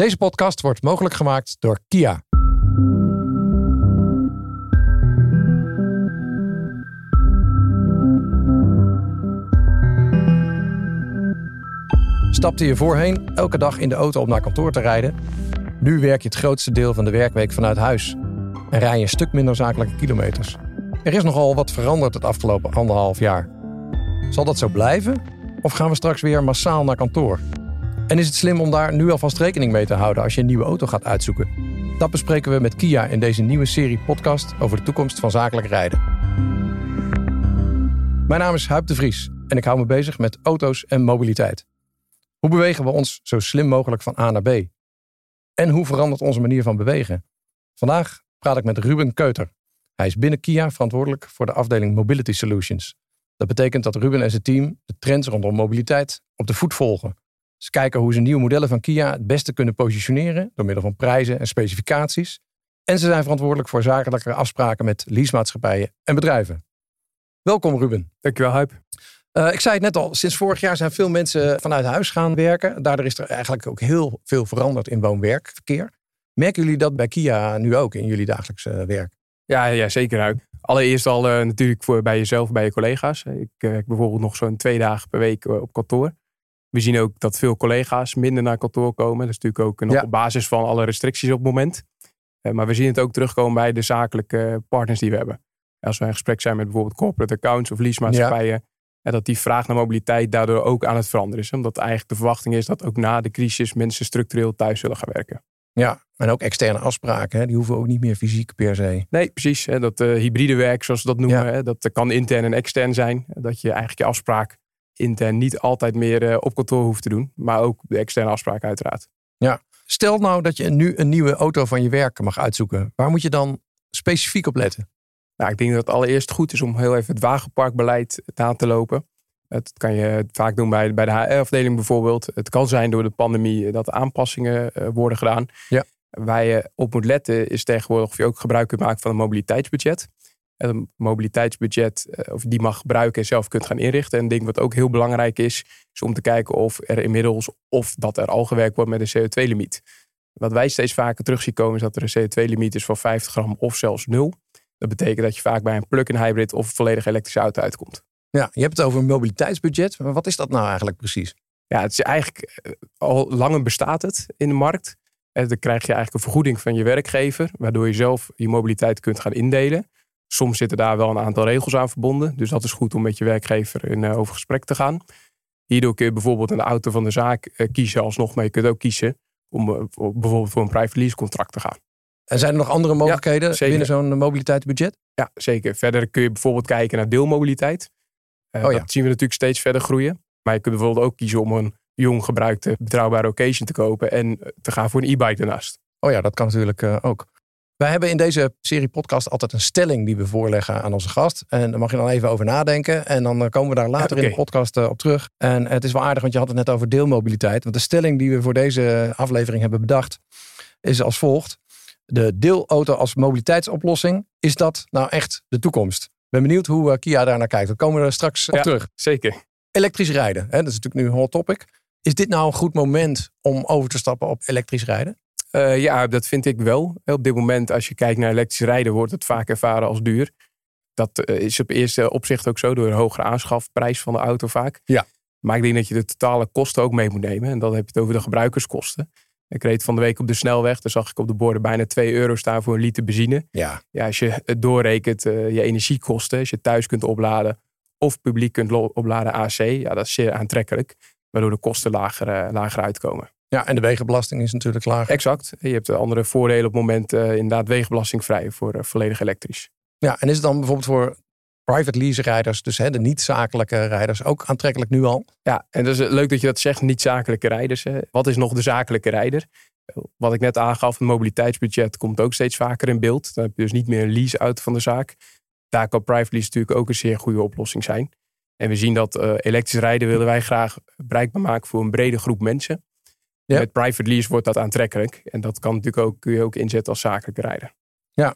Deze podcast wordt mogelijk gemaakt door Kia. Stapte je voorheen elke dag in de auto om naar kantoor te rijden? Nu werk je het grootste deel van de werkweek vanuit huis en rij je een stuk minder zakelijke kilometers. Er is nogal wat veranderd het afgelopen anderhalf jaar. Zal dat zo blijven? Of gaan we straks weer massaal naar kantoor? En is het slim om daar nu alvast rekening mee te houden als je een nieuwe auto gaat uitzoeken? Dat bespreken we met Kia in deze nieuwe serie podcast over de toekomst van zakelijk rijden. Mijn naam is Huip de Vries en ik hou me bezig met auto's en mobiliteit. Hoe bewegen we ons zo slim mogelijk van A naar B? En hoe verandert onze manier van bewegen? Vandaag praat ik met Ruben Keuter. Hij is binnen Kia verantwoordelijk voor de afdeling Mobility Solutions. Dat betekent dat Ruben en zijn team de trends rondom mobiliteit op de voet volgen. Ze kijken hoe ze nieuwe modellen van Kia het beste kunnen positioneren door middel van prijzen en specificaties. En ze zijn verantwoordelijk voor zakelijke afspraken met leasemaatschappijen en bedrijven. Welkom Ruben. Dankjewel Huip. Uh, ik zei het net al, sinds vorig jaar zijn veel mensen vanuit huis gaan werken. Daardoor is er eigenlijk ook heel veel veranderd in woon-werkverkeer. Merken jullie dat bij Kia nu ook in jullie dagelijkse werk? Ja, ja zeker. Huip. Allereerst al uh, natuurlijk voor bij jezelf, bij je collega's. Ik werk bijvoorbeeld nog zo'n twee dagen per week op kantoor. We zien ook dat veel collega's minder naar kantoor komen. Dat is natuurlijk ook nog op basis van alle restricties op het moment. Uh, maar we zien het ook terugkomen bij de zakelijke partners die we hebben. Als we in gesprek zijn met bijvoorbeeld corporate accounts of leasemaatschappijen. Ja. En dat die vraag naar mobiliteit daardoor ook aan het veranderen is. Omdat eigenlijk de verwachting is dat ook na de crisis mensen structureel thuis zullen gaan werken. Ja, en ook externe afspraken, hè? die hoeven ook niet meer fysiek per se. Nee, precies. Hè? Dat uh, hybride werk, zoals we dat noemen, hè? dat kan intern en extern zijn. Dat je eigenlijk je afspraak intern niet altijd meer uh, op kantoor hoeft te doen. Maar ook de externe afspraak uiteraard. Ja, stel nou dat je nu een nieuwe auto van je werk mag uitzoeken. Waar moet je dan specifiek op letten? Nou, ik denk dat het allereerst goed is om heel even het wagenparkbeleid aan te lopen. Dat kan je vaak doen bij, bij de HR-afdeling bijvoorbeeld. Het kan zijn door de pandemie dat aanpassingen uh, worden gedaan. Ja. Waar je op moet letten is tegenwoordig of je ook gebruik kunt maken van een mobiliteitsbudget. Een mobiliteitsbudget uh, of die mag gebruiken en zelf kunt gaan inrichten. En een ding wat ook heel belangrijk is, is om te kijken of er inmiddels of dat er al gewerkt wordt met een CO2-limiet. Wat wij steeds vaker terug zien komen is dat er een CO2-limiet is van 50 gram of zelfs nul. Dat betekent dat je vaak bij een plug-in hybrid of volledig elektrische auto uitkomt. Ja, je hebt het over een mobiliteitsbudget. Maar wat is dat nou eigenlijk precies? Ja, het is eigenlijk eh, al langer bestaat het in de markt. En dan krijg je eigenlijk een vergoeding van je werkgever, waardoor je zelf je mobiliteit kunt gaan indelen. Soms zitten daar wel een aantal regels aan verbonden. Dus dat is goed om met je werkgever in uh, over gesprek te gaan. Hierdoor kun je bijvoorbeeld een auto van de zaak uh, kiezen alsnog, maar je kunt ook kiezen om uh, bijvoorbeeld voor een private lease contract te gaan. En zijn er nog andere mogelijkheden ja, binnen zo'n mobiliteitsbudget? Ja, zeker. Verder kun je bijvoorbeeld kijken naar deelmobiliteit. Uh, oh ja. Dat zien we natuurlijk steeds verder groeien. Maar je kunt bijvoorbeeld ook kiezen om een jong gebruikte betrouwbare occasion te kopen en te gaan voor een e-bike daarnaast. Oh ja, dat kan natuurlijk uh, ook. Wij hebben in deze serie podcast altijd een stelling die we voorleggen aan onze gast. En daar mag je dan even over nadenken. En dan komen we daar later okay. in de podcast op terug. En het is wel aardig, want je had het net over deelmobiliteit. Want de stelling die we voor deze aflevering hebben bedacht is als volgt. De deelauto als mobiliteitsoplossing, is dat nou echt de toekomst? ben benieuwd hoe Kia daar naar kijkt. We komen er straks op ja, terug. Zeker. Elektrisch rijden, hè? dat is natuurlijk nu een hot topic. Is dit nou een goed moment om over te stappen op elektrisch rijden? Uh, ja, dat vind ik wel. Op dit moment, als je kijkt naar elektrisch rijden, wordt het vaak ervaren als duur. Dat uh, is op eerste opzicht ook zo door een hogere aanschafprijs van de auto vaak. Ja. Maar ik denk dat je de totale kosten ook mee moet nemen. En dan heb je het over de gebruikerskosten. Ik reed van de week op de snelweg. Daar zag ik op de borden bijna 2 euro staan voor een liter benzine. Ja. ja als je het doorrekent, uh, je energiekosten. Als je thuis kunt opladen of publiek kunt opladen AC. Ja, dat is zeer aantrekkelijk. Waardoor de kosten lager, uh, lager uitkomen. Ja, en de wegenbelasting is natuurlijk lager. Exact. Je hebt andere voordelen op het moment uh, inderdaad wegenbelastingvrij voor volledig elektrisch. Ja, en is het dan bijvoorbeeld voor private lease rijders, dus hè, de niet-zakelijke rijders, ook aantrekkelijk nu al? Ja, en dat is leuk dat je dat zegt, niet-zakelijke rijders. Hè. Wat is nog de zakelijke rijder? Wat ik net aangaf, het mobiliteitsbudget komt ook steeds vaker in beeld. Dan heb je dus niet meer een lease uit van de zaak. Daar kan private lease natuurlijk ook een zeer goede oplossing zijn. En we zien dat uh, elektrisch rijden willen wij graag bereikbaar maken voor een brede groep mensen. Ja. Met private lease wordt dat aantrekkelijk. En dat kan natuurlijk ook, kun je ook inzetten als zakelijke rijder. Ja,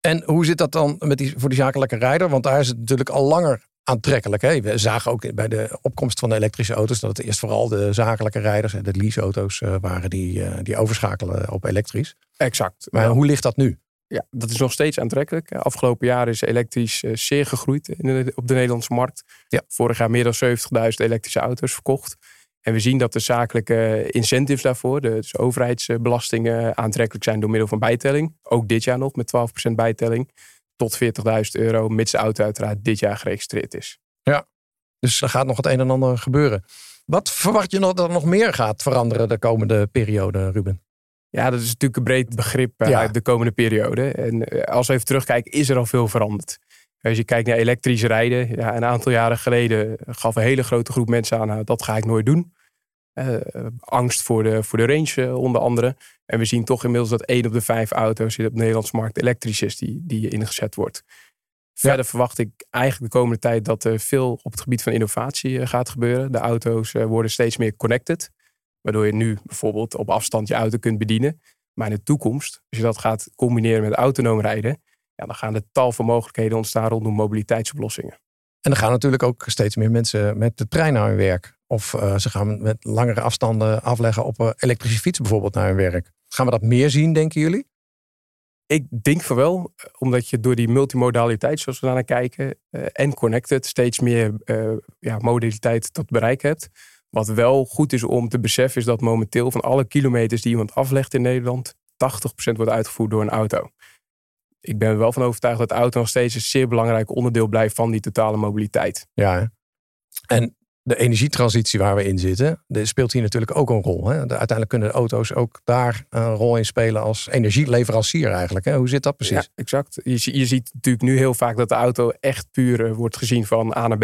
en hoe zit dat dan met die, voor die zakelijke rijder? Want daar is het natuurlijk al langer aantrekkelijk. Hè? We zagen ook bij de opkomst van de elektrische auto's dat het eerst vooral de zakelijke rijders en de leaseauto's uh, waren die, uh, die overschakelen op elektrisch. Exact. Maar hoe ligt dat nu? Ja, dat is nog steeds aantrekkelijk. Afgelopen jaar is elektrisch uh, zeer gegroeid op de Nederlandse markt. Ja. Vorig jaar meer dan 70.000 elektrische auto's verkocht. En we zien dat de zakelijke incentives daarvoor, de, dus overheidsbelastingen, aantrekkelijk zijn door middel van bijtelling. Ook dit jaar nog met 12% bijtelling tot 40.000 euro, mits de auto uiteraard dit jaar geregistreerd is. Ja, dus er gaat nog het een en ander gebeuren. Wat verwacht je nog dat er nog meer gaat veranderen de komende periode, Ruben? Ja, dat is natuurlijk een breed begrip uh, uit de komende periode. En eh, als we even terugkijken, is er al veel veranderd. Als je kijkt naar elektrisch rijden, ja, een aantal jaren geleden gaf een hele grote groep mensen aan, nou, dat ga ik nooit doen. Uh, angst voor de, voor de range onder andere. En we zien toch inmiddels dat één op de vijf auto's op de Nederlandse markt elektrisch is, die, die ingezet wordt. Verder verwacht ik eigenlijk de komende tijd dat er veel op het gebied van innovatie gaat gebeuren. De auto's worden steeds meer connected. Waardoor je nu bijvoorbeeld op afstand je auto kunt bedienen. Maar in de toekomst, als je dat gaat combineren met autonoom rijden, ja, dan gaan er tal van mogelijkheden ontstaan rondom mobiliteitsoplossingen. En dan gaan natuurlijk ook steeds meer mensen met de trein naar hun werk. Of uh, ze gaan met langere afstanden afleggen op een elektrische fiets bijvoorbeeld naar hun werk. Gaan we dat meer zien, denken jullie? Ik denk van wel, omdat je door die multimodaliteit, zoals we daar naar kijken, uh, en connected, steeds meer uh, ja, modaliteit tot bereik hebt. Wat wel goed is om te beseffen, is dat momenteel van alle kilometers die iemand aflegt in Nederland, 80% wordt uitgevoerd door een auto. Ik ben er wel van overtuigd dat de auto nog steeds een zeer belangrijk onderdeel blijft van die totale mobiliteit. Ja, en de energietransitie waar we in zitten, speelt hier natuurlijk ook een rol. Hè? uiteindelijk kunnen de auto's ook daar een rol in spelen als energieleverancier eigenlijk. Hè? Hoe zit dat precies? Ja, exact. Je, je ziet natuurlijk nu heel vaak dat de auto echt puur eh, wordt gezien van A naar B.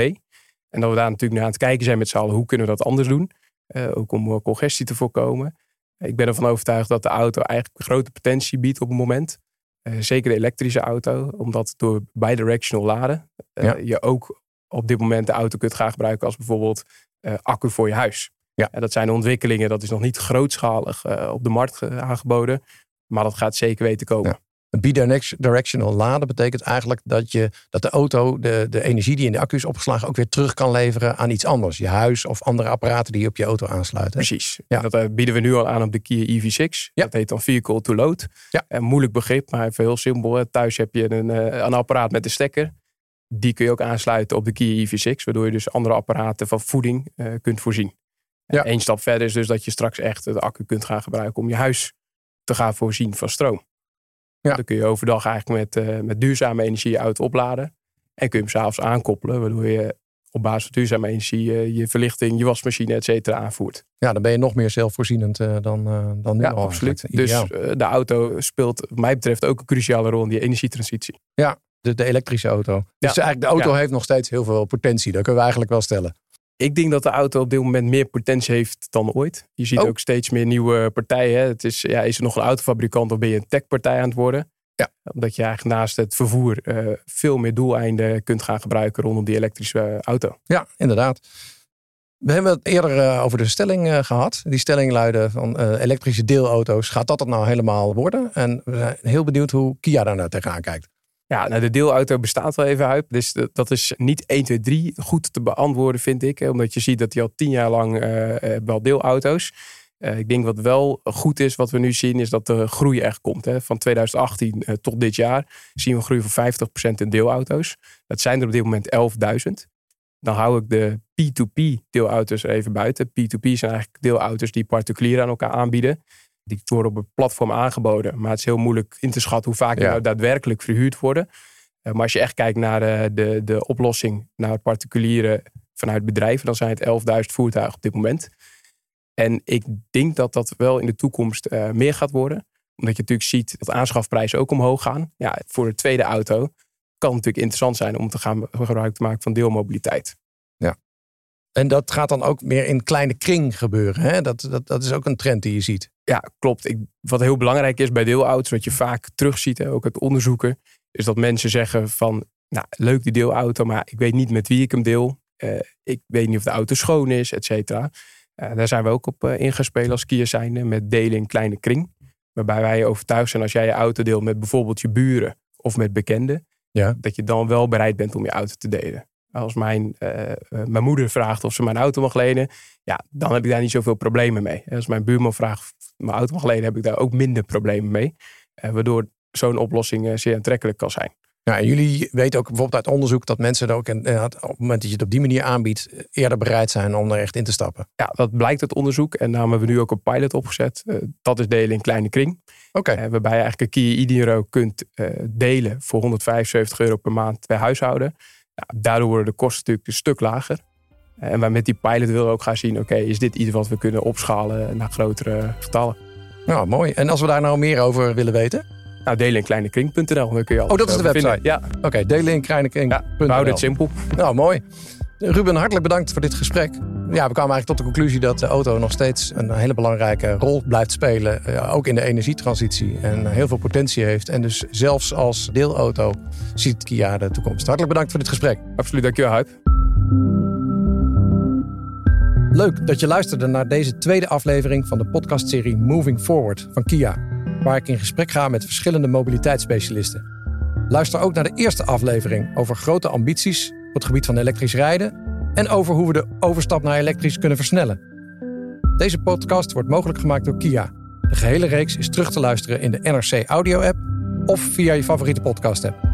En dat we daar natuurlijk naar aan het kijken zijn met z'n allen. Hoe kunnen we dat anders doen? Uh, ook om congestie te voorkomen. Ik ben ervan overtuigd dat de auto eigenlijk grote potentie biedt op het moment. Uh, zeker de elektrische auto. Omdat door bidirectional laden uh, ja. je ook op dit moment de auto kunt gaan gebruiken als bijvoorbeeld accu voor je huis. Ja. En dat zijn ontwikkelingen, dat is nog niet grootschalig op de markt aangeboden. Maar dat gaat zeker weten komen. Ja. Bidirectional laden betekent eigenlijk dat, je, dat de auto de, de energie die in de accu is opgeslagen ook weer terug kan leveren aan iets anders. Je huis of andere apparaten die je op je auto aansluiten. Precies. Ja. Dat uh, bieden we nu al aan op de Kia EV6. Ja. Dat heet dan Vehicle to Load. Ja. Een moeilijk begrip, maar even heel simpel. Thuis heb je een, een apparaat met een stekker. Die kun je ook aansluiten op de Kia EV6. Waardoor je dus andere apparaten van voeding uh, kunt voorzien. Ja. Eén stap verder is dus dat je straks echt de accu kunt gaan gebruiken om je huis te gaan voorzien van stroom. Ja. Dan kun je overdag eigenlijk met, uh, met duurzame energie je auto opladen. En kun je hem s'avonds aankoppelen, waardoor je op basis van duurzame energie uh, je verlichting, je wasmachine, et cetera aanvoert. Ja, dan ben je nog meer zelfvoorzienend uh, dan, dan nu ja, al. absoluut. Dus de auto speelt wat mij betreft ook een cruciale rol in die energietransitie. Ja, de, de elektrische auto. Dus eigenlijk de auto heeft nog steeds heel veel potentie. Dat kunnen we eigenlijk wel stellen. Ik denk dat de auto op dit moment meer potentie heeft dan ooit. Je ziet Oh. ook steeds meer nieuwe partijen. hè. Het is, ja, is er nog een autofabrikant of ben je een techpartij aan het worden? Ja. Omdat je eigenlijk naast het vervoer eh, veel meer doeleinden kunt gaan gebruiken rondom die elektrische eh, auto. Ja, inderdaad. We hebben het eerder eh, over de stelling eh, gehad. Die stelling luidde van elektrische deelauto's. Gaat dat het nou helemaal worden? En we zijn heel benieuwd hoe Kia daar nou tegenaan kijkt. Ja, nou de deelauto bestaat wel even uit. Dus dat- is niet 1, 2, 3 goed te beantwoorden, vind ik. Omdat je ziet dat die al tien jaar lang eh, eh, wel deelauto's. Eh, ik denk wat wel goed is, wat we nu zien, is dat de groei echt komt. Hè. Van 2018 eh, tot dit jaar zien we een groei van 50% in deelauto's. Dat zijn er op dit moment 11.000. Dan hou ik de P2P deelauto's er even buiten. P2P zijn eigenlijk deelauto's die particulieren aan elkaar aanbieden. Die worden op een platform aangeboden. Maar het is heel moeilijk in te schatten hoe vaak die Ja. nou daadwerkelijk verhuurd worden. Eh, maar als je echt kijkt naar eh, de, de oplossing naar particulieren vanuit bedrijven, dan zijn het 11.000 voertuigen op dit moment. En ik denk dat dat wel in de toekomst eh, meer gaat worden. Omdat je natuurlijk ziet dat aanschafprijzen ook omhoog gaan. Ja, voor de tweede auto kan het natuurlijk interessant zijn om te gaan gebruik te maken van deelmobiliteit. En dat gaat dan ook meer in kleine kring gebeuren. Hè? Dat, dat, dat is ook een trend die je ziet. Ja, klopt. Ik, wat heel belangrijk is bij deelauto's, wat je vaak terugziet, hè, ook uit onderzoeken, is dat mensen zeggen van, nou, leuk die deelauto, maar ik weet niet met wie ik hem deel. Eh, ik weet niet of de auto schoon is, et cetera. Eh, daar zijn we ook op uh, ingespeeld als Kia zijnde, met delen in kleine kring. Waarbij wij overtuigd zijn als jij je auto deelt met bijvoorbeeld je buren of met bekenden, Ja. dat je dan wel bereid bent om je auto te delen. Als mijn, mijn moeder vraagt of ze mijn auto mag lenen, ja, dan heb ik daar niet zoveel problemen mee. Als mijn buurman vraagt of mijn auto mag lenen, heb ik daar ook minder problemen mee. waardoor zo'n oplossing zeer aantrekkelijk kan zijn. Ja, en jullie weten ook bijvoorbeeld uit onderzoek dat mensen er ook op het moment dat je het op die manier aanbiedt, eerder bereid zijn om er echt in te stappen. Ja, dat blijkt uit onderzoek. En daarom hebben we nu ook een pilot opgezet. Uh, dat is delen in kleine kring. Oké. Okay. Uh, waarbij je eigenlijk een Kia Idiro kunt uh, delen voor 175 euro per maand per huishouden. Daardoor worden de kosten natuurlijk een stuk lager. En wij met die pilot willen we ook gaan zien, oké, is dit iets wat we kunnen opschalen naar grotere getallen? Nou, mooi. En als we daar nou meer over willen weten? Nou, deleninkleinekring.nl, daar kun je Oh, dat is de website? Vinden. Ja. Oké, okay, deleninkleinekring.nl. Ja, we houden het simpel. Nou, mooi. Ruben, hartelijk bedankt voor dit gesprek. Ja, we kwamen eigenlijk tot de conclusie dat de auto nog steeds een hele belangrijke rol blijft spelen. Eh, ook in de energietransitie. En heel veel potentie heeft. En dus zelfs als deelauto ziet Kia de toekomst. Hartelijk bedankt voor dit gesprek. Absoluut, dankjewel Huip. Leuk dat je luisterde naar deze tweede aflevering van de podcastserie Moving Forward van Kia waar ik in gesprek ga met verschillende mobiliteitsspecialisten. Luister ook naar de eerste aflevering over grote ambities op het gebied van elektrisch rijden en over hoe we de overstap naar elektrisch kunnen versnellen. Deze podcast wordt mogelijk gemaakt door Kia. De gehele reeks is terug te luisteren in de NRC Audio app of via je favoriete podcast app.